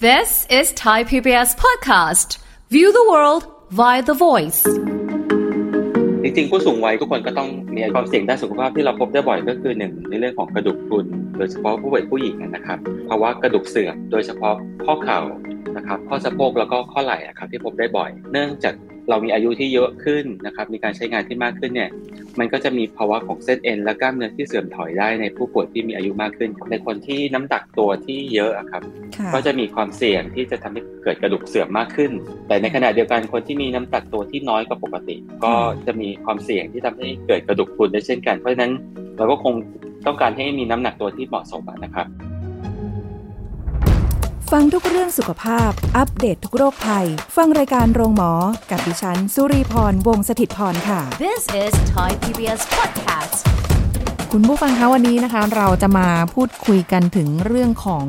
This is Thai PBS podcast. View the world via the voice. จริงๆ ผู้สูงวัยทุกคนก็ต้องมีความเสี่ยงด้านสุขภาพที่เราพบได้บ่อยก็คือหนึ่งในเรื่องของกระดูกพรุนโดยเฉพาะผู้ป่วยผู้หญิงนะครับภาวะกระดูกเสื่อมโดยเฉพาะข้อเข่านะครับข้อสะโพกแล้วก็ข้อไหล่ครับที่พบได้บ่อย เนื่องจาก เรามีอายุที่เยอะขึ้นนะครับ มีการใช้งานที่มากขึ้นเนี่ย มันก็จะมีภาวะของเส้นเอ็นและกล้ามเนื้อที่เสื่อมถอยได้ในผู้ป่วยที่มีอายุมากขึ้น ในคนที่น้ำหนักตัวที่เยอะครับ ก็จะมีความเสี่ยงที่จะทำให้เกิดกระดูกเสื่อมมากขึ้น แต่ในขณะเดียวกันคนที่มีน้ำหนักตัวที่น้อยกว่าปกติ ก็จะมีความเสี่ยงที่ทำให้เกิดกระดูกพรุนได้เช่นกัน เพราะฉะนั้นเราก็คงต้องการให้มีน้ำหนักตัวที่เหมาะสมนะครับ ฟังทุกเรื่องสุขภาพ อัปเดตททุกโรคภัย ฟังรายการโรงหมอ กับดิฉัน สุรีพร วงศิตพรค่ะ This is Thai PBS podcast. คุณผู้ฟังคะวันนี้นะคะ เราจะมาพูดคุยกันถึงเรื่องของ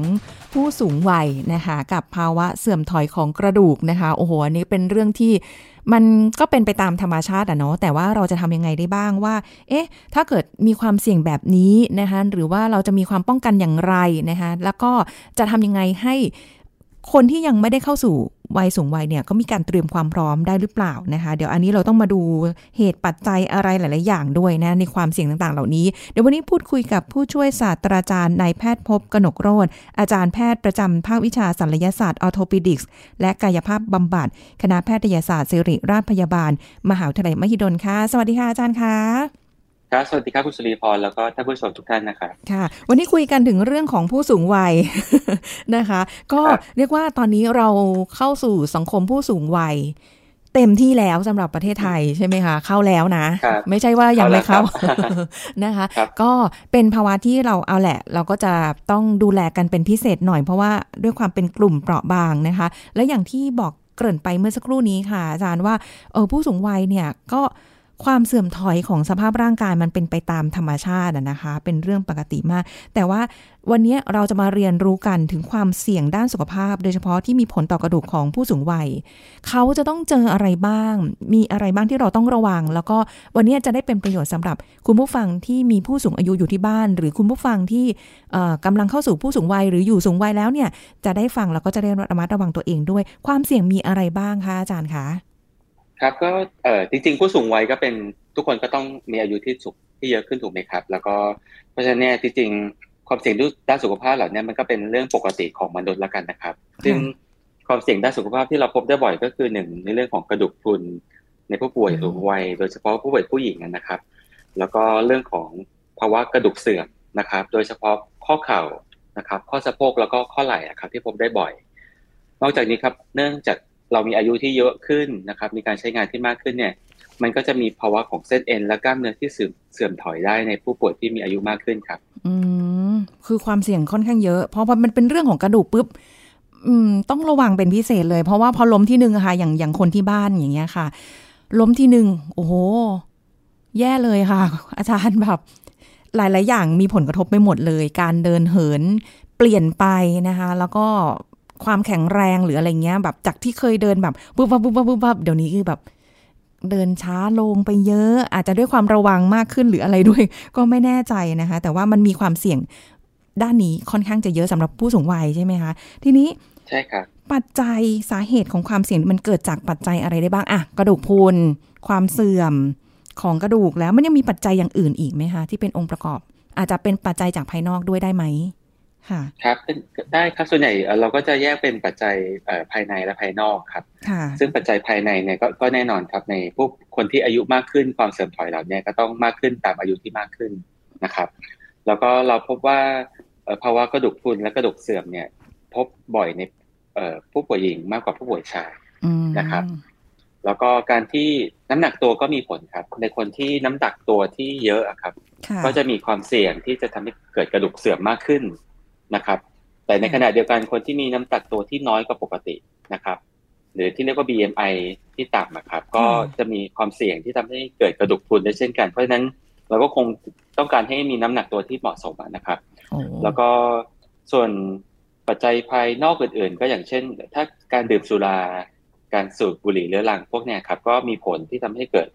ผู้สูงวัยนะคะกับภาวะเสื่อมถอยของกระดูกนะคะ โอ้โหอันนี้เป็นเรื่องที่ มันก็เป็นไปตามธรรมชาติอะเนาะแต่ว่าเราจะทำยังไงได้บ้างว่า เอ๊ะ ถ้าเกิดมีความเสี่ยงแบบนี้นะคะหรือว่าเราจะมีความป้องกันอย่างไรนะคะแล้วก็จะทำยังไงให้ คนที่ยังไม่ได้เข้าสู่วัยสูงวัยเนี่ยก็มีการเตรียมความพร้อมได้หรือเปล่านะคะ เดี๋ยวอันนี้เราต้องมาดูเหตุปัจจัยอะไรหลาย ๆ อย่างด้วยนะในความเสี่ยงต่าง ๆ เหล่านี้ เดี๋ยววันนี้พูดคุยกับผู้ช่วยศาสตราจารย์นายแพทย์พบกนกโรธอาจารย์แพทย์ประจำภาควิชาศัลยศาสตร์ออโทปิดิกส์และกายภาพบำบัดคณะแพทยศาสตร์ศิริราชพยาบาล มหาวิทยาลัยมหิดลค่ะสวัสดีค่ะอาจารย์ค่ะ ครับสวัสดีครับคุณสุรีพรแล้วก็ท่านผู้ชมทุกท่านนะครับค่ะ วันนี้คุยกันถึงเรื่องของผู้สูงวัยนะคะ ก็ครับเรียกว่าตอนนี้เราเข้าสู่สังคมผู้สูงวัย เต็มที่แล้วสำหรับประเทศไทยใช่ไหมคะ เข้าแล้วนะครับไม่ใช่ว่ายังไม่เข้าเข้าแล้วครับนะคะครับก็เป็นภาวะที่เราเอาแหละ เราก็จะต้องดูแลกันเป็นพิเศษหน่อยเพราะว่าด้วยความเป็นกลุ่มเปราะบางนะคะ และอย่างที่บอกเกริ่นไปเมื่อสักครู่นี้ค่ะ อาจารย์ว่าเออผู้สูงวัยเนี่ยก็ ความเสื่อมถอยของสภาพร่างกายมันเป็นไปตามธรรมชาตินะคะ เป็นเรื่องปกติมาก แต่ว่าวันนี้เราจะมาเรียนรู้กันถึงความเสี่ยงด้านสุขภาพ โดยเฉพาะที่มีผลต่อกระดูกของผู้สูงวัย เขาจะต้องเจออะไรบ้าง มีอะไรบ้างที่เราต้องระวัง แล้วก็วันนี้จะได้เป็นประโยชน์สำหรับคุณผู้ฟังที่มีผู้สูงอายุอยู่ที่บ้าน หรือคุณผู้ฟังที่เอ่อกำลังเข้าสู่ผู้สูงวัย หรืออยู่สูงวัยแล้วเนี่ยจะได้ฟังแล้วก็จะได้ระมัดระวังตัวเองด้วย ความเสี่ยงมีอะไรบ้างคะอาจารย์คะ ครับก็เอ่อจริง ๆ ผู้สูงวัยก็เป็นทุกคนก็ต้องมีอายุที่สุขที่เยอะขึ้นถูกไหมครับ แล้วก็เพราะฉะนั้นเนี่ยจริงๆความเสี่ยงด้านสุขภาพเหล่านี้มันก็เป็นเรื่องปกติของมนุษย์ละกันนะครับ ซึ่งความเสี่ยงด้านสุขภาพที่เราพบได้บ่อยก็คือหนึ่งในเรื่องของกระดูกพรุนในผู้ป่วยสูงวัย โดยเฉพาะผู้ป่วยผู้หญิงนะครับ แล้วก็เรื่องของภาวะกระดูกเสื่อมนะครับ โดยเฉพาะข้อเข่านะครับ ข้อสะโพกแล้วก็ข้อไหล่อะครับที่พบได้บ่อย นอกจากนี้ครับเนื่องจาก เรามีอายุที่เยอะขึ้นนะครับ มีการใช้งานที่มากขึ้นเนี่ย มันก็จะมีภาวะของเส้นเอ็นและกล้ามเนื้อที่เสื่อมเสื่อมถอยได้ในผู้ป่วยที่มีอายุมากขึ้นครับ อืมคือความเสี่ยงค่อนข้างเยอะ เพราะมันเป็นเรื่องของกระดูกปุ๊บอืมต้องระวังเป็นพิเศษเลย เพราะว่าพอล้มที่หนึ่งอะค่ะ อย่างอย่างคนที่บ้านอย่างเงี้ยค่ะ ล้มที่หนึ่งโอ้โห แย่เลยค่ะ อาจารย์แบบหลาย ๆ อย่างมีผลกระทบไปหมดเลย การเดินเหินเปลี่ยนไปนะคะ แล้วก็ ความแข็งแรงหรืออะไรเงี้ย แบบจากที่เคยเดินแบบปุ๊บปั๊บปุ๊บปั๊บปุ๊บปั๊บเดี๋ยวนี้คือแบบ เดินช้าลงไปเยอะ อาจจะด้วยความระวังมากขึ้นหรืออะไรด้วย ก็ไม่แน่ใจนะคะ แต่ว่ามันมีความเสี่ยงด้านนี้ค่อนข้างจะเยอะสำหรับผู้สูงวัยใช่ไหมคะทีนี้ใช่ครับปัจจัยสาเหตุของความเสี่ยงมันเกิดจากปัจจัยอะไรได้บ้างอะกระดูกพรุนความเสื่อมของกระดูกแล้วมันยังมีปัจจัยอย่างอื่นอีกไหมคะที่เป็นองค์ประกอบ อาจจะเป็นปัจจัยจากภายนอกด้วยได้ไหม ค่ะครับเป็นได้ครับส่วนใหญ่เอ่อเราก็จะแยกเป็นปัจจัยเอ่อภายในและภายนอกครับค่ะซึ่งปัจจัยภายในเนี่ยก็ก็แน่นอนครับในพวกคนที่อายุมากขึ้นความเสื่อมถอยเหล่านี้ก็ต้องมากขึ้นตามอายุที่มากขึ้นนะครับ แล้วก็เราพบว่าเอ่อภาวะกระดูกพรุนและกระดูกเสื่อมเนี่ย พบบ่อยในเอ่อผู้ป่วยหญิงมากกว่าผู้ป่วยชายอืมนะครับ แล้วก็การที่น้ำหนักตัวก็มีผลครับ ในคนที่น้ำหนักตัวที่เยอะอะครับค่ะก็จะมีความเสี่ยงที่จะทำให้เกิดกระดูกเสื่อมมากขึ้น นะครับ แต่ในขณะเดียวกันคนที่มีน้ำหนักตัวที่น้อยกว่าปกตินะครับ หรือที่เรียกว่า BMI ที่ต่ำนะครับ ก็จะมีความเสี่ยงที่ทำให้เกิดกระดูกพรุนได้เช่นกัน เพราะฉะนั้นเราก็คงต้องการให้มีน้ำหนักตัวที่เหมาะสมอะนะครับโอ้แล้วก็ส่วนปัจจัยภายนอกอื่นๆ ก็อย่างเช่น ถ้าการดื่มสุราการสูบบุหรี่เรื้อรังพวกเนี้ยครับ ก็มีผลที่ทำให้เกิด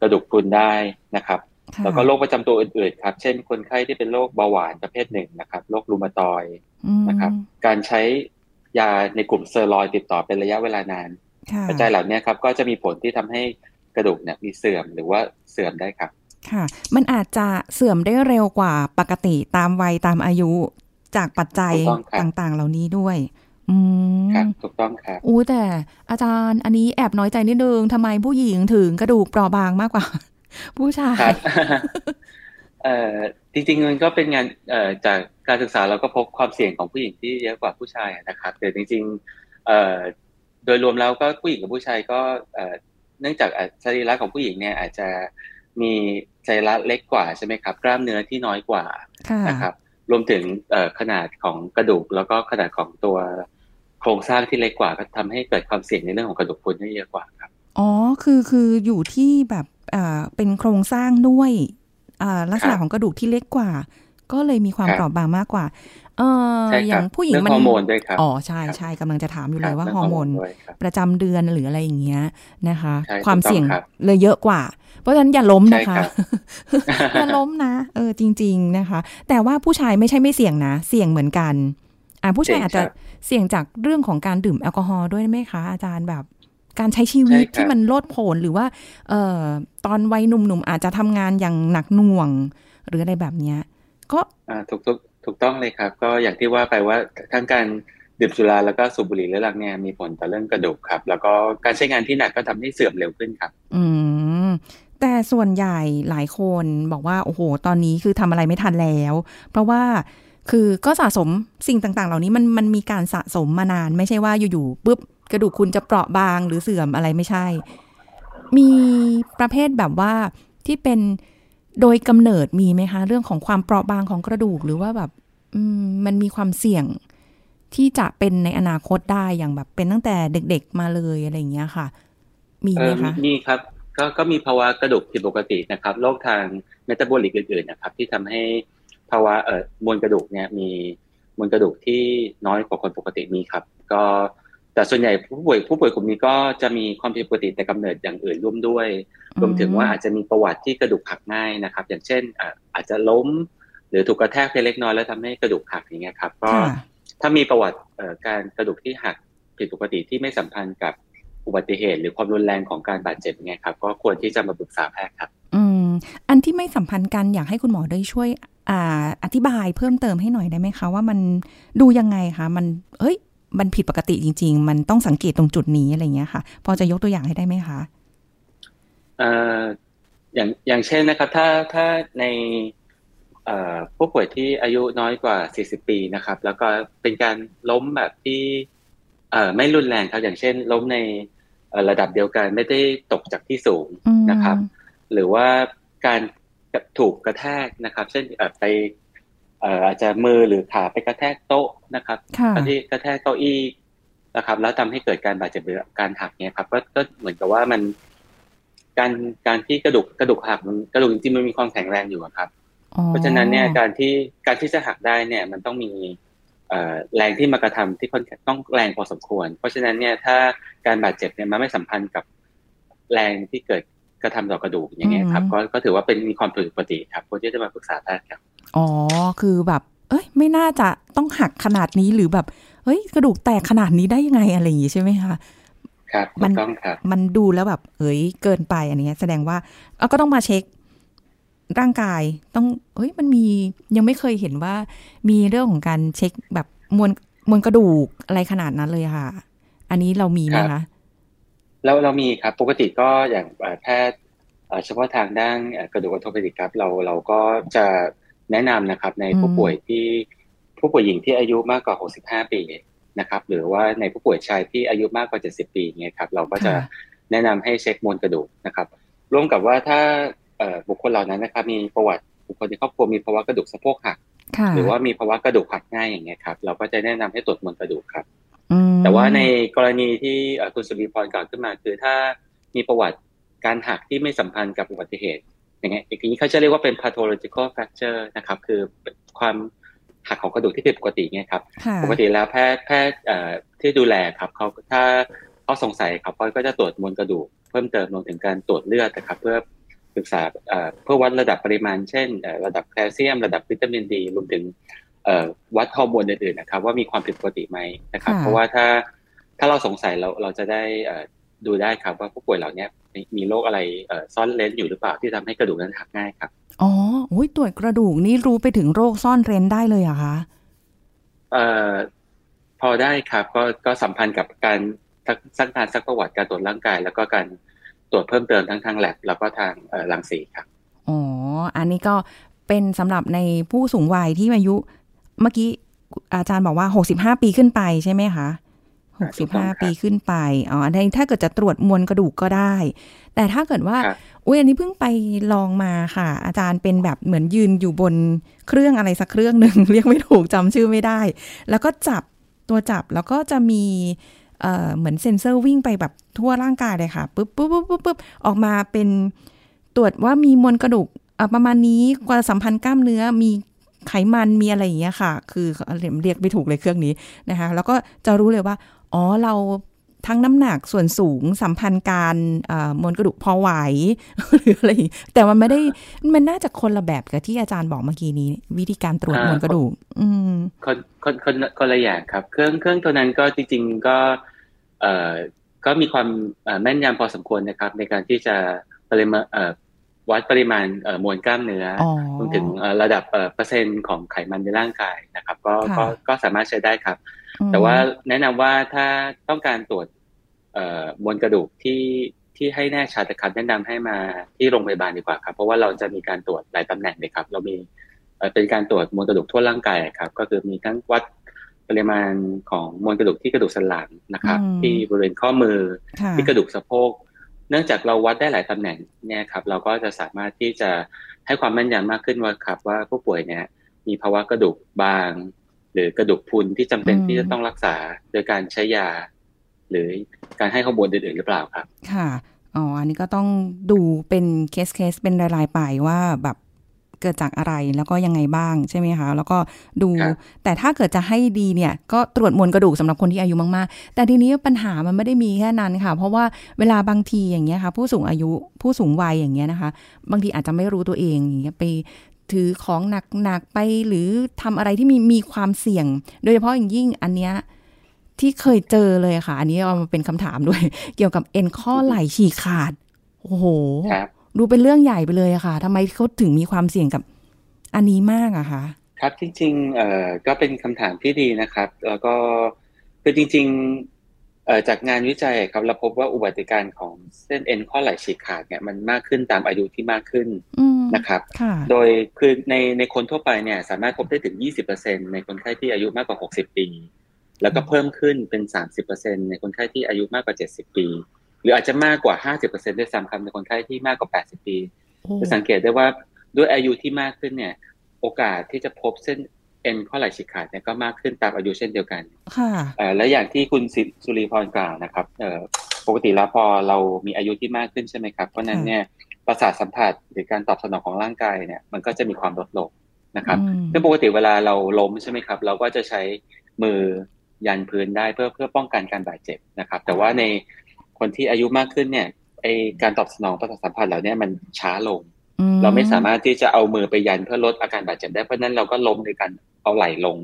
กระดูกพรุนได้นะครับค่ะ แล้วก็โรคประจำตัวอื่นๆครับ เช่นคนไข้ที่เป็นโรคเบาหวานประเภทหนึ่งนะครับ โรครูมาตอยด์อืมนะครับ การใช้ยาในกลุ่มเซอร์ลอยติดต่อเป็นระยะเวลานานค่ะปัจจัยเหล่านี้ครับก็จะมีผลที่ทำให้กระดูกเนี่ยมีเสื่อมหรือว่าเสื่อมได้ครับ ค่ะ มันอาจจะเสื่อมได้เร็วกว่าปกติตามวัยตามอายุจากปัจจัยถูกต้องครับต่างๆ เหล่านี้ด้วยอืมครับถูกต้องครับอู้แต่อาจารย์อันนี้แอบน้อยใจนิดนึงทำไมผู้หญิงถึงกระดูกเปราะบางมากกว่า ผู้ชายครับเอ่อจริงๆมันก็เป็นงานเอ่อจากการศึกษาเราก็พบความเสี่ยงของผู้หญิงที่เยอะกว่าผู้ชายนะครับแต่จริงๆเอ่อโดยรวมแล้วก็ผู้หญิงกับผู้ชายก็เอ่อเนื่องจากอะสรีระของผู้หญิงเนี่ยอาจจะมีสรีระเล็กกว่าใช่ไหมครับ กล้ามเนื้อที่น้อยกว่าค่ะนะครับ รวมถึงเอ่อขนาดของกระดูก แล้วก็ขนาดของตัวโครงสร้างที่เล็กกว่าก็ทำให้เกิดความเสี่ยงในเรื่องของกระดูกพรุนได้เยอะกว่าครับอ๋อคือคืออยู่ที่แบบอ่า เป็นโครงสร้างด้วยอ่าลักษณะครับของกระดูกที่เล็กกว่า ก็เลยมีความครับเปราะบางมากกว่าเออใช่อคย่ารับงผู้หญิงเรื่องมันฮอร์โมนด้วยครับอ๋อใช่ครับใช่กำลังจะถามอยู่คเลรับยว่าเรื่ฮอร์โมนด้วยครับประจำเดือนหรืออะไรอย่างเงี้ยนะคะใช่ความถูกต้องเสี่ยงครับเลยเยอะกว่า เพราะฉะนั้นอย่าล้มนะใช่คะครับอย่าล้มนะเออจริง ๆนะคะ แต่ว่าผู้ชายไม่ใช่ไม่เสี่ยงนะ เสี่ยงเหมือนกัน อ่าผู้ชายอาจจะครับเสี่ยงจากเรื่องของการดื่มแอลกอฮอล์ด้วยไหมคะ อาจารย์แบบ การใช้ชีวิตใช่ครับที่มันโลดโผนหรือว่า เอ่อตอนวัยหนุ่มๆอาจจะทำงานอย่างหนักหน่วง หรืออะไรแบบเนี้ย ก็อ่าถูกถูกถูกต้องเลยครับ ก็อย่างที่ว่าไปว่าทั้งการดื่มสุราแล้วก็สูบบุหรี่เรื้อรังเนี่ยมีผลต่อเรื่องกระดูกครับ แล้วก็การใช้งานที่หนักก็ทำให้เสื่อมเร็วขึ้นครับ อืมแต่ส่วนใหญ่หลายคนบอกว่า โอ้โห ตอนนี้คือทำอะไรไม่ทันแล้ว เพราะว่า คือก็สะสมสิ่งต่างๆ เหล่านี้มันมันมีการสะสมมานาน ไม่ใช่ว่าอยู่ๆปุ๊บกระดูกคุณจะเปราะบางหรือเสื่อมอะไรไม่ใช่ มีประเภทแบบว่าที่เป็นโดยกำเนิดมีไหมคะ เรื่องของความเปราะบางของกระดูกหรือว่าแบบมันมีความเสี่ยงที่จะเป็นในอนาคตได้อย่างแบบเป็นตั้งแต่เด็กๆมาเลยอะไรอย่างเงี้ยค่ะ มีไหมคะมีครับก็ก็มีภาวะกระดูกผิดปกตินะครับโรคทางเมตาบอลิกอื่นๆนะครับ ที่ทำให้ ภาวะเอ่อมวลกระดูกเนี่ยมีมวลกระดูกที่น้อยกว่าคนปกติมีครับ ก็แต่ส่วนใหญ่ผู้ป่วยผู้ป่วยกลุ่มนี้ก็จะมีความผิดปกติแต่กำเนิดอย่างอื่นร่วมด้วย รวมถึงว่าอาจจะมีประวัติที่กระดูกหักง่ายนะครับ อย่างเช่นอะอาจจะล้ม หรือถูกกระแทกเพียงเล็กน้อยแล้วทำให้กระดูกหักอย่างเงี้ยครับ ก็ค่ะถ้ามีประวัติเอ่อการกระดูกที่หักผิดปกติที่ไม่สัมพันธ์กับอุบัติเหตุ หรือความรุนแรงของการบาดเจ็บไงครับ ก็ควรที่จะมาปรึกษาแพทย์ครับ อืมอันที่ไม่สัมพันธ์กันอยากให้คุณหมอได้ช่วยอ่าอธิบายเพิ่มเติมให้หน่อยได้ไหมคะ ว่ามันดูยังไงคะมันเอ้ย มันผิดปกติจริง ๆ มันต้องสังเกตตรงจุดนี้อะไรเงี้ยค่ะ พอจะยกตัวอย่างให้ได้ไหมคะเอ่ออย่างอย่างเช่นนะครับ ถ้าถ้าในเอ่อผู้ป่วยที่อายุน้อยกว่า 40 ปีนะครับ แล้วก็เป็นการล้มแบบที่เอ่อไม่รุนแรงครับ อย่างเช่น ล้มในเอ่อระดับเดียวกันไม่ได้ตกจากที่สูงอืมนะครับ หรือว่า การถูกกระแทกนะครับ เช่นเอ่อไปเอ่ออาจจะมือหรือขาไปกระแทกโต๊ะนะครับค่ะกระที่กระแทกเก้าอี้นะครับ แล้วทำให้เกิดการบาดเจ็บหรือการหักเนี่ยครับก็ก็เหมือนกับว่ามัน การการที่กระดูกกระดูกหักมันกระดูกจริงๆมันมีความแข็งแรงอยู่อะครับอ๋อเพราะฉะนั้นเนี่ยการที่การที่จะหักได้เนี่ย มันต้องมีเอ่อแรงที่มากระทำที่ค่อนข้างต้องแรงพอสมควร เพราะฉะนั้นเนี่ยถ้าการบาดเจ็บเนี่ยมันไม่สัมพันธ์กับแรงที่เกิด กระทำต่อกระดูกอย่างเงี้ยครับก็ก็ถือว่าเป็นมีความผิดปกติครับควรที่จะมาปรึกษาแพทย์ครับอ๋อคือแบบ เอ้ย ไม่น่าจะต้องหักขนาดนี้หรือแบบเฮ้ย กระดูกแตกขนาดนี้ได้ยังไงอะไรอย่างงี้ใช่ไหมคะครับมัถูนกต้องครับมันดูแล้วแบบ เอ้ยเกินไปอันเนี้ย แสดงว่าเอาก็ต้องมาเช็คร่างกายต้องเฮ้ยมันมียังไม่เคยเห็นว่า มีเรื่องของการเช็คแบบมวลมวลกระดูกอะไรขนาดนั้นเลยค่ะ อันนี้เรามีไหมครัคะ บแล้วเรามีครับปกติก็อย่างเอ่อแพทย์เอ่อเฉพาะทางด้านเอ่อกระดูกออร์โทเพดิกครับ เราเราก็จะแนะนำนะครับในผู้ป่วยที่ผู้ป่วยหญิงที่อายุมากกว่า 65 ปีนะครับ หรือว่าในผู้ป่วยชายที่อายุมากกว่า 70 ปีเนี่ยครับ เราก็จะค่ะแนะนำให้เช็คมวลกระดูกนะครับร่วมกับว่าถ้าเอ่อบุคคลเหล่านั้นนะครับ มีประวัติบุคคลในครอบครัวมีภาวะกระดูกสะโพกหักค่ะหรือว่ามีภาวะกระดูกหักง่ายอย่างเงี้ยครับ เราก็จะแนะนำให้ตรวจมวลกระดูกครับอืม แต่ว่าในกรณีที่เอ่อคุณสุริพรกล่าวขึ้นมา คือถ้ามีประวัติการหักที่ไม่สัมพันธ์กับอุบัติเหตุอย่างเงี้ยอย่างนี้เขาจะเรียกว่าเป็น pathological fracture นะครับ คือความหักของกระดูกที่ผิดปกติเนี่ยครับค่ะปกติแล้วแพทย์แพทย์เอ่อที่ดูแลครับเขาถ้าเขาสงสัยครับเขาก็จะตรวจมวลกระดูกเพิ่มเติมรวมถึงการตรวจเลือดนะครับ เพื่อศึกษาเอ่อเพื่อวัดระดับปริมาณ เช่นเอ่อระดับแคลเซียม ระดับวิตามินดีรวมถึงเอ่อ วัดฮอร์โมนอื่นๆนะครับ ว่ามีความผิดปกติไหมนะครับ เพราะว่าถ้าถ้าเราสงสัยเราเราจะได้เอ่อดูได้ครับว่าผู้ป่วยเหล่านี้มีโรคอะไรเอ่อซ่อนเร้นอยู่หรือเปล่าที่ทำให้กระดูกนั้นหักง่ายครับอ๋ออุ้ยตรวจกระดูกนี่รู้ไปถึงโรคซ่อนเร้นได้เลยอะคะเอ่อพอได้ครับก็ก็สัมพันธ์กับการสักการสักประวัติการตรวจร่างกาย แล้วก็การตรวจเพิ่มเติมทั้งทางแลบแล้วก็ทางรังสีครับอ๋ออันนี้ก็เป็นสำหรับในผู้สูงวัยที่อายุ เมื่อกี้อาจารย์บอกว่าหกสิบห้าปีขึ้นไปใช่ไหมคะหกสิบห้าปีขึ้นไปอ๋อในถ้าเกิดจะตรวจมวลกระดูกก็ได้ แต่ถ้าเกิดว่าอุ้ยอันนี้เพิ่งไปลองมาค่ะ อาจารย์เป็นแบบเหมือนยืนอยู่บนเครื่องอะไรสักเครื่องหนึ่งเรียกไม่ถูกจำชื่อไม่ได้ แล้วก็จับตัวจับแล้วก็จะมีเอ่อเหมือนเซ็นเซอร์วิ่งไปแบบทั่วร่างกายเลยค่ะปุ๊บปุ๊บปุ๊บปุ๊บปุ๊บออกมาเป็นตรวจว่ามีมวลกระดูกประมาณนี้กว่าสัมพันธ์กล้ามเนื้อมี ไขมันมีอะไรอย่างเงี้ยค่ะ คือเรียกไม่ถูกเลยเครื่องนี้นะคะ แล้วก็จะรู้เลยว่า อ๋อเราทั้งน้ำหนักส่วนสูงสัมพันธ์การมวลกระดูกพอไหวหรืออะไรแต่มันไม่ได้มันน่าจะคนละแบบกับที่อาจารย์บอกเมื่อกี้นี้ วิธีการตรวจมวลกระดูก อืมคนคนคนคนละอย่างครับ เครื่องเครื่องตัวนั้นก็จริง ๆ ก็เอ่อก็มีความแม่นยำพอสมควรนะครับ ในการที่จะปริมาณ วัดปริมาณมวลกล้ามเนื้อรวมถึงระดับเปอร์เซ็นต์ของไขมันในร่างกายนะครับ ก็ก็ก็สามารถใช้ได้ครับ แต่ว่าแนะนำว่าถ้าต้องการตรวจมวลกระดูกที่ที่ให้แน่ชัดนะครับแนะนำให้มาที่โรงพยาบาลดีกว่าครับ เพราะว่าเราจะมีการตรวจหลายตำแหน่งเลยครับ เรามีเป็นการตรวจมวลกระดูกทั่วร่างกายครับ ก็คือมีทั้งวัดปริมาณของมวลกระดูกที่กระดูกสันหลังนะครับ ที่บริเวณข้อมือที่กระดูกสะโพก เนื่องจากเราวัดได้หลายตำแหน่งเนี่ยครับ เราก็จะสามารถที่จะให้ความแม่นยำมากขึ้นว่าครับว่าผู้ป่วยเนี่ยมีภาวะกระดูกบาง หรือกระดูกพุนที่จำเป็นที่จะต้องรักษาโดยการใช้ยา หรือการให้ข้อมูลอื่นๆหรือเปล่าครับ ค่ะอ๋ออันนี้ก็ต้องดูเป็นเคสเคสเป็นรายๆไปว่าแบบ เกิดจากอะไรแล้วก็ยังไงบ้างใช่ไหมคะ แล้วก็ดู แต่ถ้าเกิดจะให้ดีเนี่ย ก็ตรวจมวลกระดูกสำหรับคนที่อายุมากๆ แต่ทีนี้ปัญหามันไม่ได้มีแค่นั้นค่ะ เพราะว่าเวลาบางทีอย่างเงี้ยค่ะ ผู้สูงอายุผู้สูงวัยอย่างเงี้ยนะคะ บางทีอาจจะไม่รู้ตัวเองอย่างเงี้ยไปถือของหนักๆไปหรือทำอะไรที่มีมีความเสี่ยง โดยเฉพาะอย่างยิ่งอันเนี้ยที่เคยเจอเลยค่ะ อันนี้เอามาเป็นคำถามด้วย เกี่ยวกับเอ็นข้อไหล่ฉีกขาด โอ้โห ดูเป็นเรื่องใหญ่ไปเลยอะค่ะทำไมเขาถึงมีความเสี่ยงกับอันนี้มากอะคะครับจริงๆเอ่อก็เป็นคำถามที่ดีนะครับ แล้วก็คือจริงๆเอ่อจากงานวิจัยครับเราพบว่าอุบัติการของเส้นเอ็นข้อไหล่ฉีกขาดเนี่ยมันมากขึ้นตามอายุที่มากขึ้นนะครับ โดยคือในในคนทั่วไปเนี่ยสามารถพบได้ถึง 20%ในคนไข้ที่อายุมากกว่า 60 ปี แล้วก็เพิ่มขึ้นเป็น 30%ในคนไข้ที่อายุมากกว่า 70 ปีห รืออาจจะมากกว่า 50%ด้วยซ้ำครับในคนไข้ที่มากกว่า 80 ปีจะสังเกตได้ว่าด้วยอายุที่มากขึ้นเนี่ย โอกาสที่จะพบเส้นเอ็นข้อไหล่ฉีกขาดเนี่ยก็มากขึ้นตามอายุเช่นเดียวกัน ค่ะและอย่างที่คุณสุรีพรกล่าวนะครับปกติแล้วพอเรามีอายุที่มากขึ้นใช่ไหมครับ เพราะนั้นเนี่ยประสาทสัมผัสหรือการตอบสนองของร่างกายเนี่ยมันก็จะมีความลดลงนะครับซึ่งปกติเวลาเราล้มใช่ไหมครับ เราก็จะใช้มือยันพื้นได้เพื่อเพื่อป้องกันการบาดเจ็บนะครับ แต่ว่าใน คนที่อายุมากขึ้นเนี่ยไอการตอบสนองประสาทสัมผัสเหล่านี้มันช้าลง เราไม่สามารถที่จะเอามือไปยันเพื่อลดอาการบาดเจ็บได้เพราะนั้นเราก็ล้มในการเอาไหล่ลง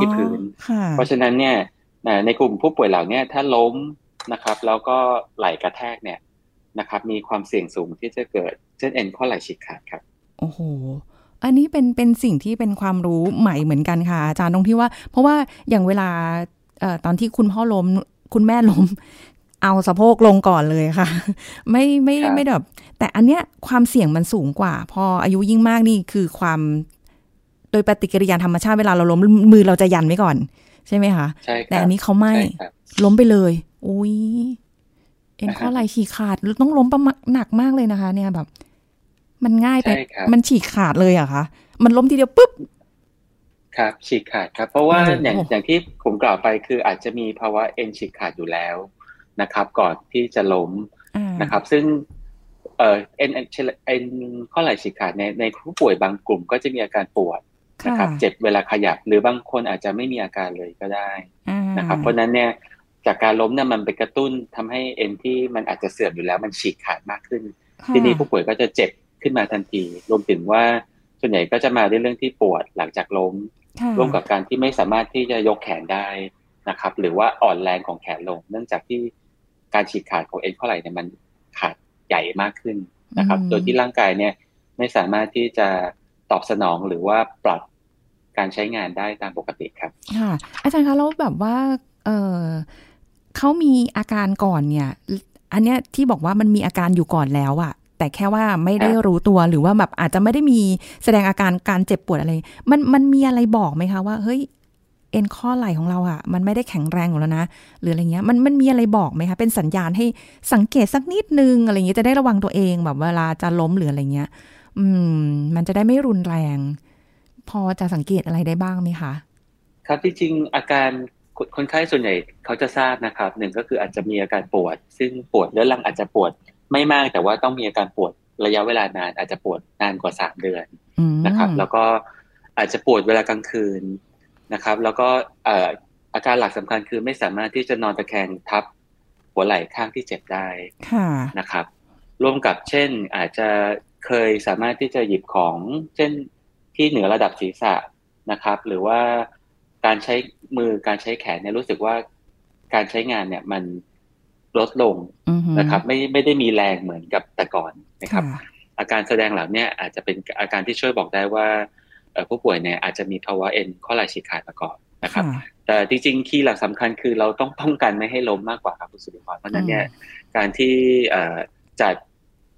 ที่พื้น เพราะฉะนั้นเนี่ยในกลุ่มผู้ป่วยเหล่านี้ถ้าล้มนะครับ แล้วก็ไหล่กระแทกเนี่ยนะครับ มีความเสี่ยงสูงที่จะเกิดเส้นเอ็นข้อไหล่ฉีกขาดครับ โอ้โหอันนี้เป็นเป็นสิ่งที่เป็นความรู้ใหม่เหมือนกันค่ะ อาจารย์ตรงที่ว่า เพราะว่าอย่างเวลาเอ่อตอนที่คุณพ่อล้มคุณแม่ล้ม เอาสะโพกลงก่อนเลยค่ะ ไม่ไม่ไม่แบบแต่อันเนี้ยความเสี่ยงมันสูงกว่า พออายุยิ่งมากนี่คือความโดยปฏิกิริยาธรรมชาติเวลาเราล้มมือเราจะยันไว้ก่อน ใช่ไหมคะใช่แต่อันนี้เขาไม่ล้มไปเลย อุ้ยเอ็นข้อไหล่ฉีกขาดต้องล้มประมาหนักมากเลยนะคะ เนี่ยแบบ มันง่ายไปมันฉีกขาดเลยอะคะมันล้มทีเดียวปุ๊บครับฉีกขาดครับ เพราะว่าอย่างอย่างที่ผมกล่าวไปคืออาจจะมีภาวะเอ็นฉีกขาดอยู่แล้ว นะครับ ก่อนที่จะล้มนะครับ ซึ่งเอ่อเอ็นเอ็นข้อไหล่ฉีกขาดในในผู้ป่วยบางกลุ่มก็จะมีอาการปวดนะครับ เจ็บเวลาขยับ หรือบางคนอาจจะไม่มีอาการเลยก็ได้นะครับ เพราะนั้นเนี่ยจากการล้มเนี่ยมันไปกระตุ้นทำให้เอ็นที่มันอาจจะเสื่อมอยู่แล้วมันฉีกขาดมากขึ้น ทีนี้ผู้ป่วยก็จะเจ็บขึ้นมาทันที รวมถึงว่าส่วนใหญ่ก็จะมาด้วยเรื่องที่ปวดหลังจากล้ม ร่วมกับการที่ไม่สามารถที่จะยกแขนได้นะครับ หรือว่าอ่อนแรงของแขนลง เนื่องจากที่ การฉีกขาดของเอ็นข้อไหล่เนี่ยมันขาดใหญ่มากขึ้นนะครับ โดยที่ร่างกายเนี่ยไม่สามารถที่จะตอบสนองหรือว่าปรับการใช้งานได้ตามปกติครับ ค่ะ อาจารย์คะแล้วแบบว่าเออเขามีอาการก่อนเนี่ย อันเนี้ยที่บอกว่ามันมีอาการอยู่ก่อนแล้วอะแต่แค่ว่าไม่ได้รู้ตัวหรือว่าแบบอาจจะไม่ได้มีแสดงอาการการเจ็บปวดอะไร มันมันมีอะไรบอกไหมคะว่าเฮ้ย เอ็นข้อไหล่ของเราอะมันไม่ได้แข็งแรงอยู่แล้วนะ หรืออะไรเงี้ยมันมันมีอะไรบอกไหมคะเป็นสัญญาณให้สังเกตสักนิดนึงอะไรเงี้ยจะได้ระวังตัวเองแบบเวลาจะล้มหรืออะไรเงี้ย อืม มันจะได้ไม่รุนแรง พอจะสังเกตอะไรได้บ้างไหมคะครับที่จริงอาการคนไข้ส่วนใหญ่เขาจะทราบนะครับหนึ่งก็คืออาจจะมีอาการปวด ซึ่งปวดเรื้อรังอาจจะปวดไม่มากแต่ว่าต้องมีอาการปวดระยะเวลานานอาจจะปวดนานกว่าสามเดือนนะครับ แล้วก็อาจจะปวดเวลากลางคืน นะครับ แล้วก็อาการหลักสำคัญคือไม่สามารถที่จะนอนตะแคงทับหัวไหล่ข้างที่เจ็บได้นะครับ ร่วมกับเช่นอาจจะเคยสามารถที่จะหยิบของ เช่นที่เหนือระดับศีรษะนะครับ หรือว่าการใช้มือการใช้แขนเนี่ยรู้สึกว่าการใช้งานเนี่ยมันลดลงนะครับ ไม่ไม่ได้มีแรงเหมือนกับแต่ก่อนนะครับ อาการแสดงเหล่านี้อาจจะเป็นอาการที่ช่วยบอกได้ว่า ผู้ป่วยเนี่ยอาจจะมีภาวะเอ็นข้อไหล่ฉีกขาดมาก่อนนะครับแต่จริงๆคีย์หลักสำคัญคือเราต้องป้องกันไม่ให้ล้มมากกว่าครับคุณสุริพรเพราะนั้นเนี่ยการที่จัด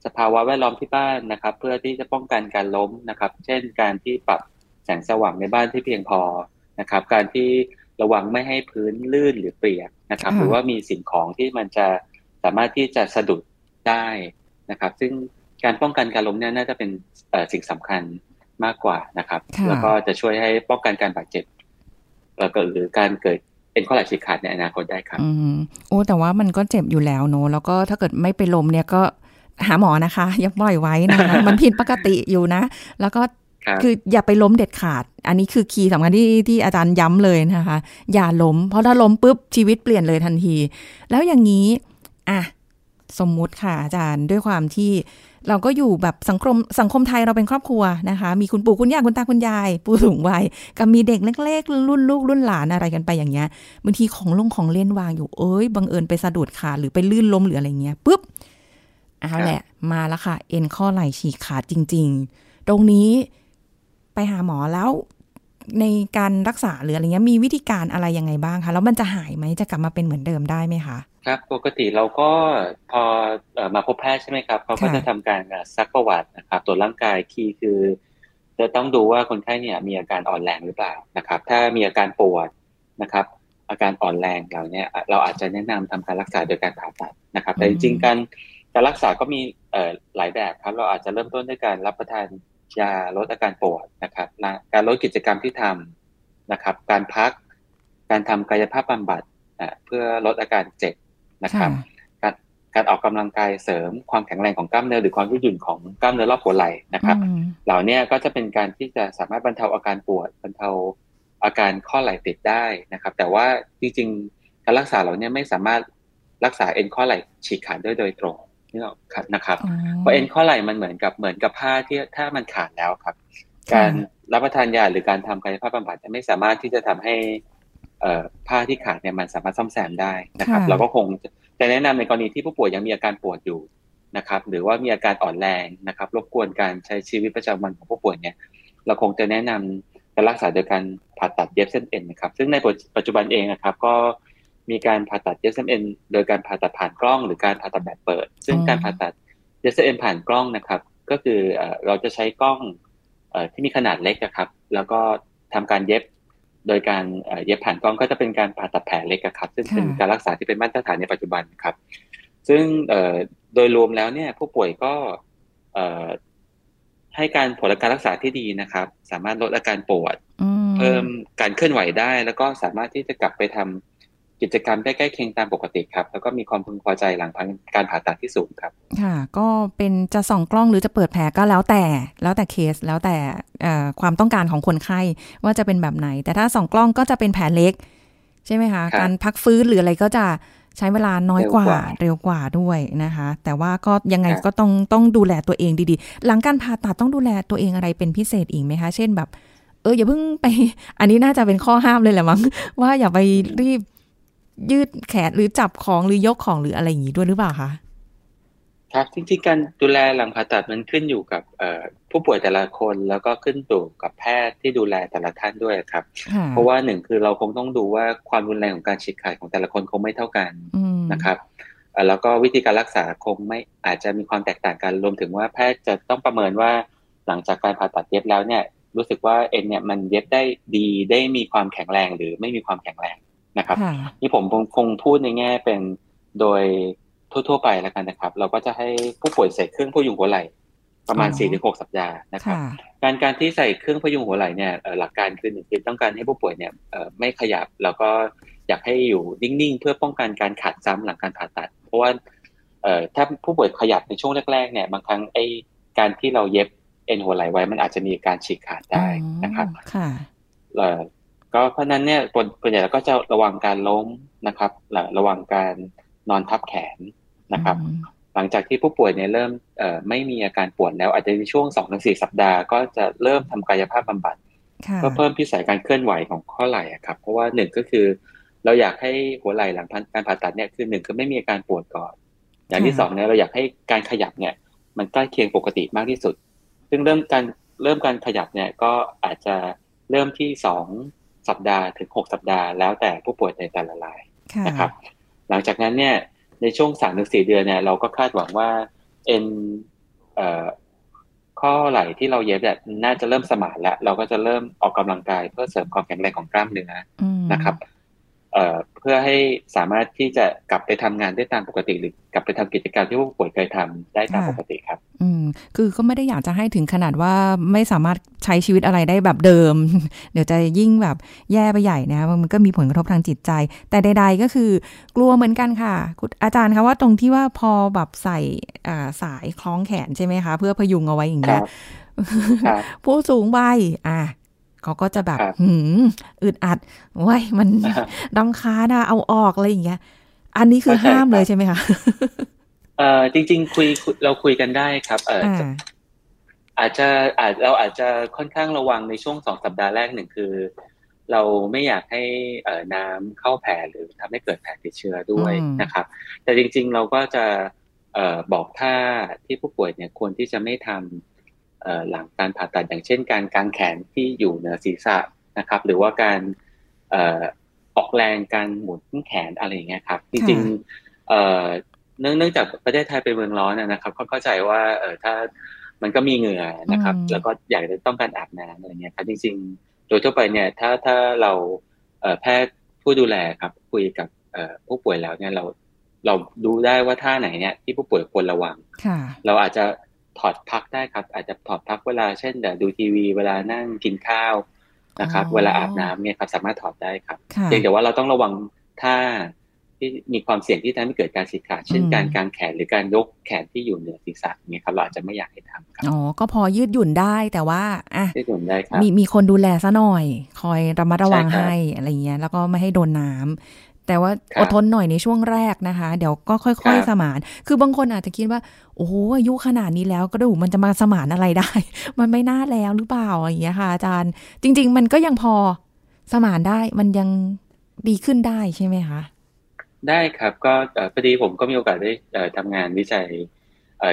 สภาวะแวดล้อมที่บ้านนะครับ เพื่อที่จะป้องกันการล้มนะครับ เช่น การที่ปรับแสงสว่างในบ้านที่เพียงพอนะครับ การที่ระวังไม่ให้พื้นลื่นหรือเปียกนะครับ หรือว่ามีสิ่งของที่มันจะสามารถที่จะสะดุดได้นะครับ ซึ่งการป้องกันการล้มเนี่ยน่าจะเป็นสิ่งสำคัญ มากกว่านะครับ แล้วก็จะช่วยให้ป้องกันการบาดเจ็บ แล้วก็หรือการเกิดเป็นข้อไหล่ฉีกขาดในอนาคตได้ครับอืมโอ้แต่ว่ามันก็เจ็บอยู่แล้วเนอะแล้วก็ถ้าเกิดไม่ไปล้มเนี่ยก็หาหมอนะคะอย่าปล่อยไว้นะคะมันผิดปกติอยู่นะ แล้วก็คืออย่าไปล้มเด็ดขาด อันนี้คือคีย์สำคัญที่ที่อาจารย์ย้ำเลยนะคะ อย่าล้ม เพราะถ้าล้มปุ๊บชีวิตเปลี่ยนเลยทันที แล้วอย่างนี้ อะ สมมุติค่ะอาจารย์ด้วยความที่ เราก็อยู่แบบสังคมสังคมไทยเราเป็นครอบครัวนะคะ มีคุณปู่คุณย่าคุณตาคุณยาย ปู่สูงวัยกับมีเด็กเล็กๆรุ่นลูกรุ่นหลานอะไรกันไปอย่างเงี้ยบางทีของลงของเล่นวางอยู่เอ้ยบังเอิญไปสะดุดขาหรือไปลื่นล้มหรืออะไรเงี้ยปุ๊บเอาแหละมาแล้วค่ะ เอ็นข้อไหล่ฉีกขาดจริง ๆ ตรงนี้ไปหาหมอแล้ว ในการรักษาหรืออะไรเงี้ยมีวิธีการอะไรยังไงบ้างคะแล้วมันจะหายไหมจะกลับมาเป็นเหมือนเดิมได้ไหมคะครับปกติเราก็พอมาพบแพทย์ใช่ไหมครับเขาก็จะทำการซักประวัตินะครับตรวจร่างกายคีย์คือ จะต้องดูว่าคนไข้เนี่ยมีอาการอ่อนแรงหรือเปล่านะครับ ถ้ามีอาการปวดนะครับ อาการอ่อนแรงเราเนี่ยเราอาจจะแนะนำทำการรักษาโดยการผ่าตัดนะครับ แต่จริงๆการการรักษาก็มีหลายแบบครับ เราอาจจะเริ่มต้นด้วยการรับประทาน ยาลดอาการปวดนะครับการลดกิจกรรมที่ทำนะครับ การพักการทำกายภาพบำบัดเพื่อลดอาการเจ็บนะครับ การการออกกำลังกายเสริมความแข็งแรงของกล้ามเนื้อหรือความยืดหยุ่นของกล้ามเนื้อรอบหัวไหล่นะครับ เหล่านี้ก็จะเป็นการที่จะสามารถบรรเทาอาการปวดบรรเทาอาการข้อไหล่ติดได้นะครับ แต่ว่าจริงๆการรักษาเหล่านี้ไม่สามารถรักษาเอ็นข้อไหล่ฉีกขาดได้โดยตรง นี่นะครับเพราะเอ็นข้อไหล่มันเหมือนกับเหมือนกับผ้าที่ถ้ามันขาดแล้วครับ การรับประทานยาหรือการทำกายภาพบำบัดจะไม่สามารถที่จะทำให้ผ้าที่ขาดเนี่ยมันสามารถซ่อมแซมได้นะครับ เราก็คงจะแนะนำในกรณีที่ผู้ป่วยยังมีอาการปวดอยู่นะครับ หรือว่ามีอาการอ่อนแรงนะครับรบกวนการใช้ชีวิตประจำวันของผู้ป่วยเนี่ย เราคงจะแนะนำการรักษาโดยการผ่าตัดเย็บเส้นเอ็นนะครับ ซึ่งในปัจจุบันเองนะครับ ก็ มีการผ่าตัดเย็บเส้นเอ็นโดยการผ่าตัดผ่านกล้องหรือการผ่าตัดแบบเปิด ซึ่งการผ่าตัดเย็บเส้นเอ็นผ่านกล้องนะครับ ก็คือเราจะใช้กล้องที่มีขนาดเล็กนะครับ แล้วก็ทำการเย็บ โดยการเย็บผ่านกล้องก็จะเป็นการผ่าตัดแผลเล็กครับ ซึ่งเป็นการรักษาที่เป็นมาตรฐานในปัจจุบันครับ ซึ่งโดยรวมแล้วเนี่ยผู้ป่วยก็ให้การผลการรักษาที่ดีนะครับ สามารถลดอาการปวด เพิ่มการเคลื่อนไหวได้ แล้วก็สามารถที่จะกลับไปทำ กิจกรรมได้ใกล้เคียงตามปกติครับ แล้วก็มีความพึงพอใจหลังการผ่าตัดที่สูงครับ ค่ะ ก็เป็นจะส่องกล้องหรือจะเปิดแผลก็แล้วแต่ แล้วแต่เคสแล้วแต่ความต้องการของคนไข้ว่าจะเป็นแบบไหน แต่ถ้าส่องกล้องก็จะเป็นแผลเล็ก ใช่ไหมคะ การพักฟื้นหรืออะไรก็จะใช้เวลาน้อยกว่า เร็วกว่าด้วยนะคะ แต่ว่าก็ยังไงก็ต้องต้องดูแลตัวเองดีๆ หลังการผ่าตัดต้องดูแลตัวเองอะไรเป็นพิเศษอีกไหมคะ เช่นแบบ เออย่าเพิ่งไป อันนี้น่าจะเป็นข้อห้ามเลยแหละมั้งว่าอย่าไปรีบ ยืดแขนหรือจับของหรือยกของหรืออะไรอย่างนี้ด้วยหรือเปล่าคะครับจริงๆการดูแลหลังผ่าตัดมันขึ้นอยู่กับผู้ป่วยแต่ละคนแล้วก็ขึ้นอยู่กับแพทย์ที่ดูแลแต่ละท่านด้วยครับ เพราะว่าหนึ่งคือเราคงต้องดูว่าความรุนแรงของการฉีกขาดของแต่ละคนคงไม่เท่ากันนะครับแล้วก็วิธีการรักษาคงไม่อาจจะมีความแตกต่างกันรวมถึงว่าแพทย์จะต้องประเมินว่าหลังจากการผ่าตัดเย็บแล้วเนี่ยรู้สึกว่าเอ็นเนี่ยมันเย็บได้ดีได้มีความแข็งแรงหรือไม่มีความแข็งแรง นะครับนี่ผมคงพูดในแง่เป็นโดยทั่วๆไปแล้วกันนะครับ เราก็จะให้ผู้ป่วยใส่เครื่องพยุงหัวไหล่ประมาณสี่ถึงหกสัปดาห์นะครับ การการที่ใส่เครื่องพยุงหัวไหล่เนี่ยหลักการคือหนึ่งคือต้องการให้ผู้ป่วยเนี่ยไม่ขยับแล้วก็อยากให้อยู่นิ่งๆ เพื่อป้องกันการขาดซ้ำหลังการผ่าตัด เพราะว่าถ้าผู้ป่วยขยับในช่วงแรกๆเนี่ยบางครั้งไอ้การที่เราเย็บเอ็นหัวไหล่ไว้มันอาจจะมีการฉีกขาดได้นะครับค่ะ ก็เพราะนั้นเนี่ยคนใหญ่เราก็จะระวังการล้มนะครับระวังการนอนทับแขนนะครับ หลังจากที่ผู้ป่วยเนี่ยเริ่มไม่มีอาการปวดแล้วอาจจะในช่วงสองถึงสี่สัปดาห์ก็จะเริ่มทำกายภาพบำบัดก็เพิ่มพิสัยการเคลื่อนไหวของข้อไหล่ครับ เพราะว่าหนึ่งก็คือ เราอยากให้หัวไหล่หลังการผ่าตัดเนี่ยคือหนึ่งคือไม่มีอาการปวดก่อน อย่างที่สองเนี่ยเราอยากให้การขยับเนี่ย มันใกล้เคียงปกติมากที่สุด ซึ่งเริ่มการเริ่มการขยับเนี่ยก็อาจจะเริ่มที่สอง สัปดาห์ถึงหกสัปดาห์แล้วแต่ผู้ป่วยในแต่ละรายนะครับ หลังจากนั้นเนี่ยในช่วงสามถึงสี่เดือนเนี่ยเราก็คาดหวังว่าเอ็นข้อไหล่ที่เราเย็บเนี่ยน่าจะเริ่มสมานแล้ว เราก็จะเริ่มออกกำลังกายเพื่อเสริมความแข็งแรงของกล้ามเนื้อนะครับ เพื่อให้สามารถที่จะกลับไปทำงานได้ตามปกติ หรือกลับไปทำกิจกรรมที่ผู้ป่วยเคยทำได้ตามปกติครับ อืมคือก็ไม่ได้อยากจะให้ถึงขนาดว่าไม่สามารถใช้ชีวิตอะไรได้แบบเดิม เดี๋ยวจะยิ่งแบบแย่ไปใหญ่นะมันก็มีผลกระทบทางจิตใจ แต่ใด ๆ ก็คือกลัวเหมือนกันค่ะคุณอาจารย์คะว่าตรงที่ว่าพอแบบใส่อ่าสายคล้องแขนใช่ไหมคะ เพื่อพยุงเอาไว้อย่างเงี้ยผู้สูงวัยอะ เขาก็จะแบบหืมอึดอัดว้ยมันดำคาดาเอาออกอะไรอย่างเงี้ย อันนี้คือห้ามเลยใช่ไหมคะเอ่อจริง ๆ คุยเราคุยกันได้ครับ เอออาจจะอาจเราอาจจะค่อนข้างระวังในช่วงสองสัปดาห์แรกหนึ่งคือ เราไม่อยากให้เอ่อน้ำเข้าแผลหรือทำให้เกิดแผลติดเชื้อด้วยนะครับ แต่จริง ๆ เราก็จะเอ่อบอกท่าที่ผู้ป่วยเนี่ยควรที่จะไม่ทำ หลังการผ่าตัดอย่างเช่น การกางแขนที่อยู่เหนือศีรษะนะครับ หรือว่าการออกแรงการหมุนแขนอะไรอย่างเงี้ยครับ จริงๆเนื่องจากประเทศไทยเป็นเมืองร้อนนะครับเขาเข้าใจว่าเออถ้ามันก็มีเหงื่อนะครับ แล้วก็อยากจะต้องการอาบน้ำอะไรเงี้ยครับจริงๆ โดยทั่วไปเนี่ยถ้าถ้าเราแพทย์ผู้ดูแลครับ คุยกับผู้ป่วยแล้วเนี่ยเราเราดูได้ว่าท่าไหนเนี่ยที่ผู้ป่วยควรระวังเราอาจจะ ถอดพักได้ครับ อาจจะถอดพักเวลาเช่นดูทีวี เวลานั่งกินข้าวนะครับ เวลาอาบน้ำเนี่ยครับสามารถถอดได้ครับเพียงแต่ว่าเราต้องระวังถ้าที่มีความเสี่ยงที่ทำให้เกิดการฉีกขาดเช่นการกางแขนหรือการยกแขนที่อยู่เหนือศีรษะเนี่ยครับเราอาจจะไม่อยากให้ทำครับอ๋อก็พอยืดหยุ่นได้แต่ว่าอะยืดหยุ่นได้ครับมีมีคนดูแลซะหน่อย คอยระมัดระวังให้อะไรเงี้ยแล้วก็ไม่ให้โดนน้า แต่ว่าอดทนหน่อยในช่วงแรกนะคะ เดี๋ยวก็ค่อยๆสมาน คือบางคนอาจจะคิดว่า โอ้โหอายุขนาดนี้แล้วกระดูกมันจะมาสมานอะไรได้ มันไม่น่าแล้วหรือเปล่าอย่างเงี้ยค่ะอาจารย์ จริง ๆ มันก็ยังพอสมานได้มันยังดีขึ้นได้ใช่ไหมคะได้ครับก็พอดีผมก็มีโอกาสได้ทำงานวิจัย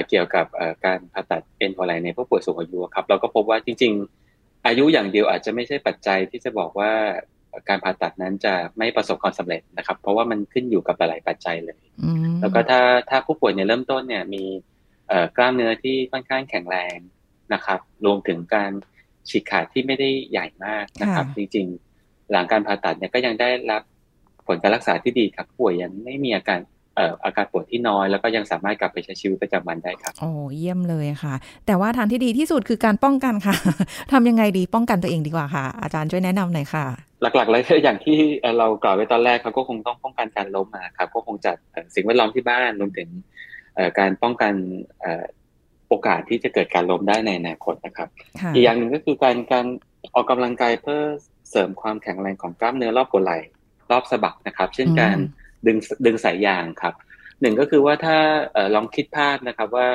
เกี่ยวกับการผ่าตัดเอ็นพอไลในผู้ป่วยสูงอายุครับ เราก็พบว่าจริง ๆ อายุอย่างเดียวอาจจะไม่ใช่ปัจจัยที่จะบอกว่า การผ่าตัดนั้นจะไม่ประสบความสำเร็จนะครับ เพราะว่ามันขึ้นอยู่กับหลายปัจจัยเลย แล้วก็ถ้าถ้าผู้ป่วยเนี่ยเริ่มต้นเนี่ยมีกล้ามเนื้อที่ค่อนข้างแข็งแรงนะครับ รวมถึงการฉีกขาดที่ไม่ได้ใหญ่มากนะครับ จริงๆ หลังการผ่าตัดเนี่ยก็ยังได้รับผลการรักษาที่ดีครับป่วยยังไม่มีอาการเอ่ออาการปวดที่น้อยแล้วก็ยังสามารถกลับไปใช้ชีวิตประจำวันได้ครับโอ้เยี่ยมเลยค่ะ แต่ว่าทางที่ดีที่สุดคือการป้องกันค่ะทำยังไงดีป้องกันตัวเองดีกว่าค่ะ อาจารย์ช่วยแนะนำหน่อยค่ะ หลักๆเลยอย่างที่เรากล่าวไว้ตอนแรกเขาก็คงต้องป้องกันการล้มมาครับก็คงจัดสิ่งแวดล้อมที่บ้านรวมถึงการป้องกันโอกาสที่จะเกิดการล้มได้ในอนาคตนะครับ อีกอย่างหนึ่งก็คือการการออกกำลังกายเพื่อเสริมความแข็งแรงของกล้ามเนื้อรอบหัวไหล่รอบสะบักนะครับ เช่นการ ดึงดึงสายยางครับหนึ่งก็คือว่าถ้าลองคิดภาพนะครับว่า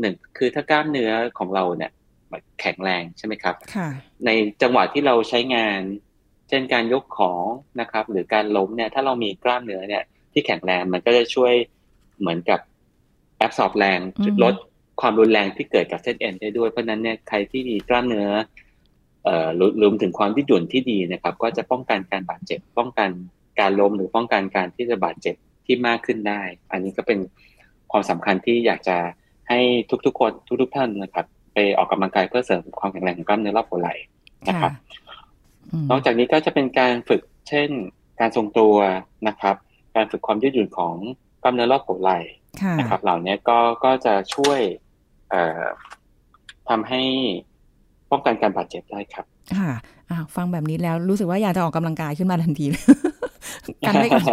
หนึ่งคือถ้ากล้ามเนื้อของเราเนี่ยแข็งแรงใช่ไหมครับค่ะในจังหวะที่เราใช้งาน เช่นการยกของนะครับ หรือการล้มเนี่ย ถ้าเรามีกล้ามเนื้อเนี่ย ที่แข็งแรงมันก็จะช่วยเหมือนกับแอบสอบแรงอืมลดความรุนแรงที่เกิดกับเส้นเอ็นได้ด้วยเพราะฉะนั้นเนี่ยใครที่มีกล้ามเนื้อเอ่อรวรวมถึงความยืดหยุ่นที่ดีนะครับ ก็จะป้องกันการบาดเจ็บป้องกัน การล้มหรือป้องกันการที่จะบาดเจ็บที่มากขึ้นได้ อันนี้ก็เป็นความสำคัญที่อยากจะให้ทุกๆคนทุกๆท่านนะครับ ไปออกกำลังกายเพื่อเสริมความแข็งแรงของกล้ามเนื้อรอบหัวไหล่นะครับมนอกจากนี้ก็จะเป็นการฝึกเช่น การทรงตัวนะครับ การฝึกความยืดหยุ่นของกล้ามเนื้อรอบหัวไหล่ค่ะนะครับ เหล่านี้ก็ก็จะช่วยเอ่อทำให้ป้องกันการบาดเจ็บได้ครับค่ะอะฟังแบบนี้แล้วรู้สึกว่าอยากจะออกกำลังกายขึ้นมาทันทีเลย กันไว้ก่อน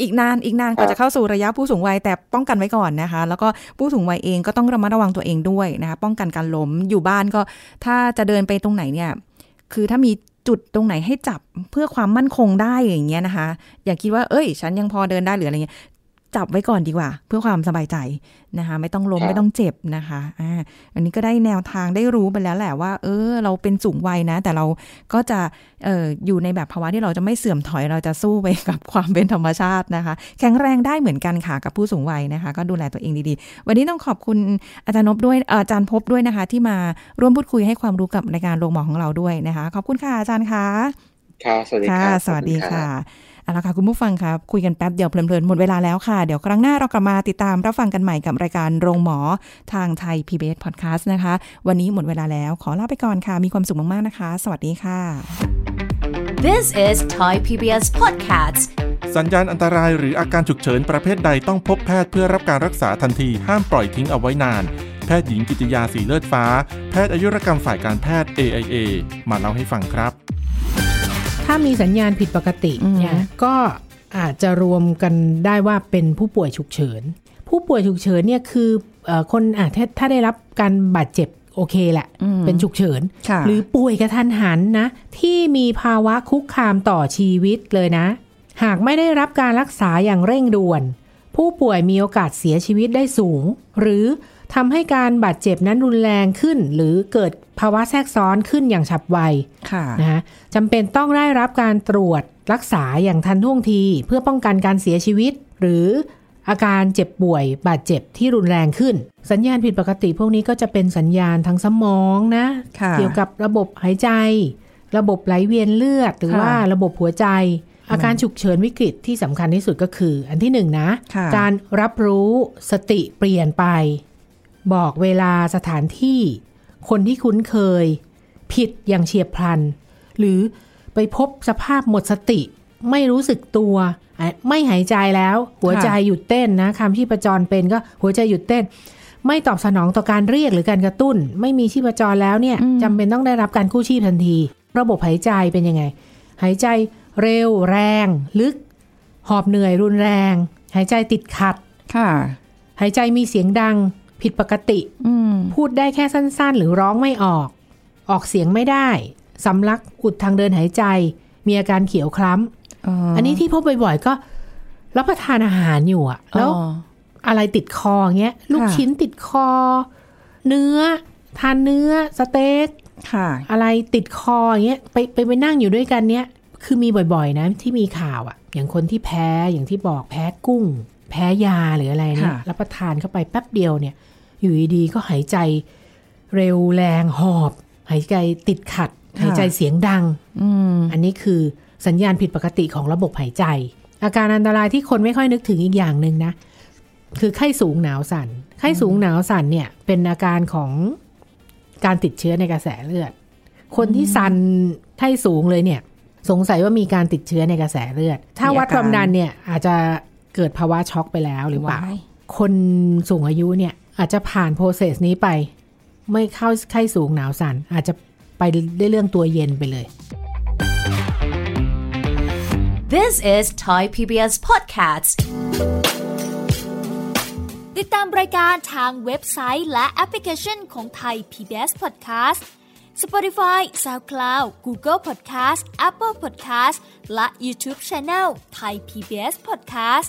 อีกนานอีกนานกว่าครับจะเข้าสู่ระยะผู้สูงวัยแต่ป้องกันไว้ก่อนนะคะ แล้วก็ผู้สูงวัยเองก็ต้องระมัดระวังตัวเองด้วยนะคะป้องกันการล้มอยู่บ้านก็ ถ้าจะเดินไปตรงไหนเนี่ย คือถ้ามีจุดตรงไหนให้จับเพื่อความมั่นคงได้อย่างเงี้ยนะคะ อย่าคิดว่าเอ้ย ฉันยังพอเดินได้หรืออะไรเงี้ย จับไว้ก่อนดีกว่า เพื่อความสบายใจนะคะ ไม่ต้องล้มครับไม่ต้องเจ็บนะคะอ่าอันนี้ก็ได้แนวทางได้รู้ไปแล้วแหละว่า เออ เราเป็นสูงวัยนะ แต่เราก็จะเอออยู่ในแบบภาวะที่เราจะไม่เสื่อมถอยเราจะสู้ไปกับความเป็นธรรมชาตินะคะ แข็งแรงได้เหมือนกันค่ะกับผู้สูงวัยนะคะ ก็ดูแลตัวเองดีๆ วันนี้ต้องขอบคุณอาจารย์นพด้วยเอ่ออาจารย์พบด้วยนะคะ ที่มาร่วมพูดคุยให้ความรู้กับรายการโรงหมอของเราด้วยนะคะ ขอบคุณค่ะอาจารย์คะครับสวัสดีคค่ะรับสวัสดีขอบณค่ะรับ เอาละค่ะคุณผู้ฟังครับคุยกันแป๊บเดียวเพลินๆหมดเวลาแล้วค่ะ เดี๋ยวครั้งหน้าเรากลับมาติดตามรับฟังกันใหม่กับรายการโรงหมอทางไทย PBS Podcast นะคะ วันนี้หมดเวลาแล้วขอลาไปก่อนค่ะ มีความสุขมากๆนะคะ สวัสดีค่ะ This is Thai PBS Podcast สัญญาณอันตรายหรืออาการฉุกเฉินประเภทใดต้องพบแพทย์เพื่อรับการรักษาทันทีห้ามปล่อยทิ้งเอาไว้นาน แพทย์หญิงกิติยาสีเลือดฟ้า แพทย์อายุรกรรมฝ่ายการแพทย์ AIA มาเล่าให้ฟังครับ ถ้ามีสัญญาณผิดปกติอืมเนี่ยก็อาจจะรวมกันได้ว่าเป็นผู้ป่วยฉุกเฉิน ผู้ป่วยฉุกเฉินเนี่ยคือเออคนอาจถ้าถ้าได้รับการบาดเจ็บโอเคแหละอืมเป็นฉุกเฉินค่ะหรือป่วยกระทันหันนะ ที่มีภาวะคุกคามต่อชีวิตเลยนะ หากไม่ได้รับการรักษาอย่างเร่งด่วน ผู้ป่วยมีโอกาสเสียชีวิตได้สูง หรือ ทำให้การบาดเจ็บนั้นรุนแรงขึ้น หรือเกิดภาวะแทรกซ้อนขึ้นอย่างฉับไวค่ะนะคะจำเป็นต้องได้รับการตรวจรักษาอย่างทันท่วงที เพื่อป้องกันการเสียชีวิต หรืออาการเจ็บป่วยบาดเจ็บที่รุนแรงขึ้น สัญญาณผิดปกติพวกนี้ก็จะเป็นสัญญาณทางสมองนะค่ะเกี่ยวกับระบบหายใจ ระบบไหลเวียนเลือด หรือค่ะว่าระบบหัวใจอาการฉุกเฉินวิกฤตที่สำคัญที่สุดก็คือ อันที่หนึ่งนะค่ะการรับรู้สติเปลี่ยนไป บอกเวลาสถานที่ คนที่คุ้นเคย ผิดอย่างเฉียบพลัน หรือไปพบสภาพหมดสติ ไม่รู้สึกตัวอะไม่หายใจแล้ว หัวใจหยุดเต้นนะคำที่ประจรเป็นก็หัวใจหยุดเต้น ไม่ตอบสนองต่อการเรียกหรือการกระตุ้น ไม่มีชีพจรแล้วเนี่ยอืมจำเป็นต้องได้รับการกู้ชีพทันที ระบบหายใจเป็นยังไง หายใจเร็วแรง ลึก หอบเหนื่อยรุนแรง หายใจติดขัด ค่ะ หายใจมีเสียงดัง ผิดปกติอืมพูดได้แค่สั้นๆ หรือร้องไม่ออก ออกเสียงไม่ได้สำลักอุดทางเดินหายใจ มีอาการเขียวคล้ำอันนี้ที่พบบ่อยๆก็รับประทานอาหารอยู่อะแล้วอ๋ออะไรติดคออย่างเงี้ย ลูกค่ะชิ้นติดคอ เนื้อ ทานเนื้อสเต็กค่ะอะไรติดคออย่างเงี้ยไปไปไปนั่งอยู่ด้วยกันเนี้ย คือมีบ่อยๆ นะที่มีข่าวอะอย่างคนที่แพ้อย่างที่บอกแพ้กุ้งแพ้ยาหรืออะไรเนี่ยค่ะรับประทานเข้าไปแป๊บเดียวเนี่ย อยู่ดีๆก็หายใจเร็วแรงหอบ หายใจติดขัด หายใจเสียงดังอืมอันนี้คือสัญญาณผิดปกติของระบบหายใจ อาการอันตรายที่คนไม่ค่อยนึกถึงอีกอย่างหนึ่งนะ คือไข้สูงหนาวสัน่นไข้สูงหนาวสั่นเนี่ย เป็นอาการของการติดเชื้อในกระแสเลือด คนที่สั่นไข้สูงเลยเนี่ย สงสัยว่ามีการติดเชื้อในกระแสเลือด ถ้าวัดความดันเนี่ยอาจจะ เกิดภาวะช็อกไปแล้วหรือเปล่าวัยคนสูงอายุเนี่ยอาจจะผ่าน process นี้ไป ไม่เข้าไข้สูงหนาวสั่นอาจจะไปได้เรื่องตัวเย็นไปเลย This is Thai PBS Podcast ติดตามรายการทางเว็บไซต์และแอปพลิเคชันของไทย PBS Podcast Spotify SoundCloud Google Podcast Apple Podcast และ YouTube Channel Thai PBS Podcast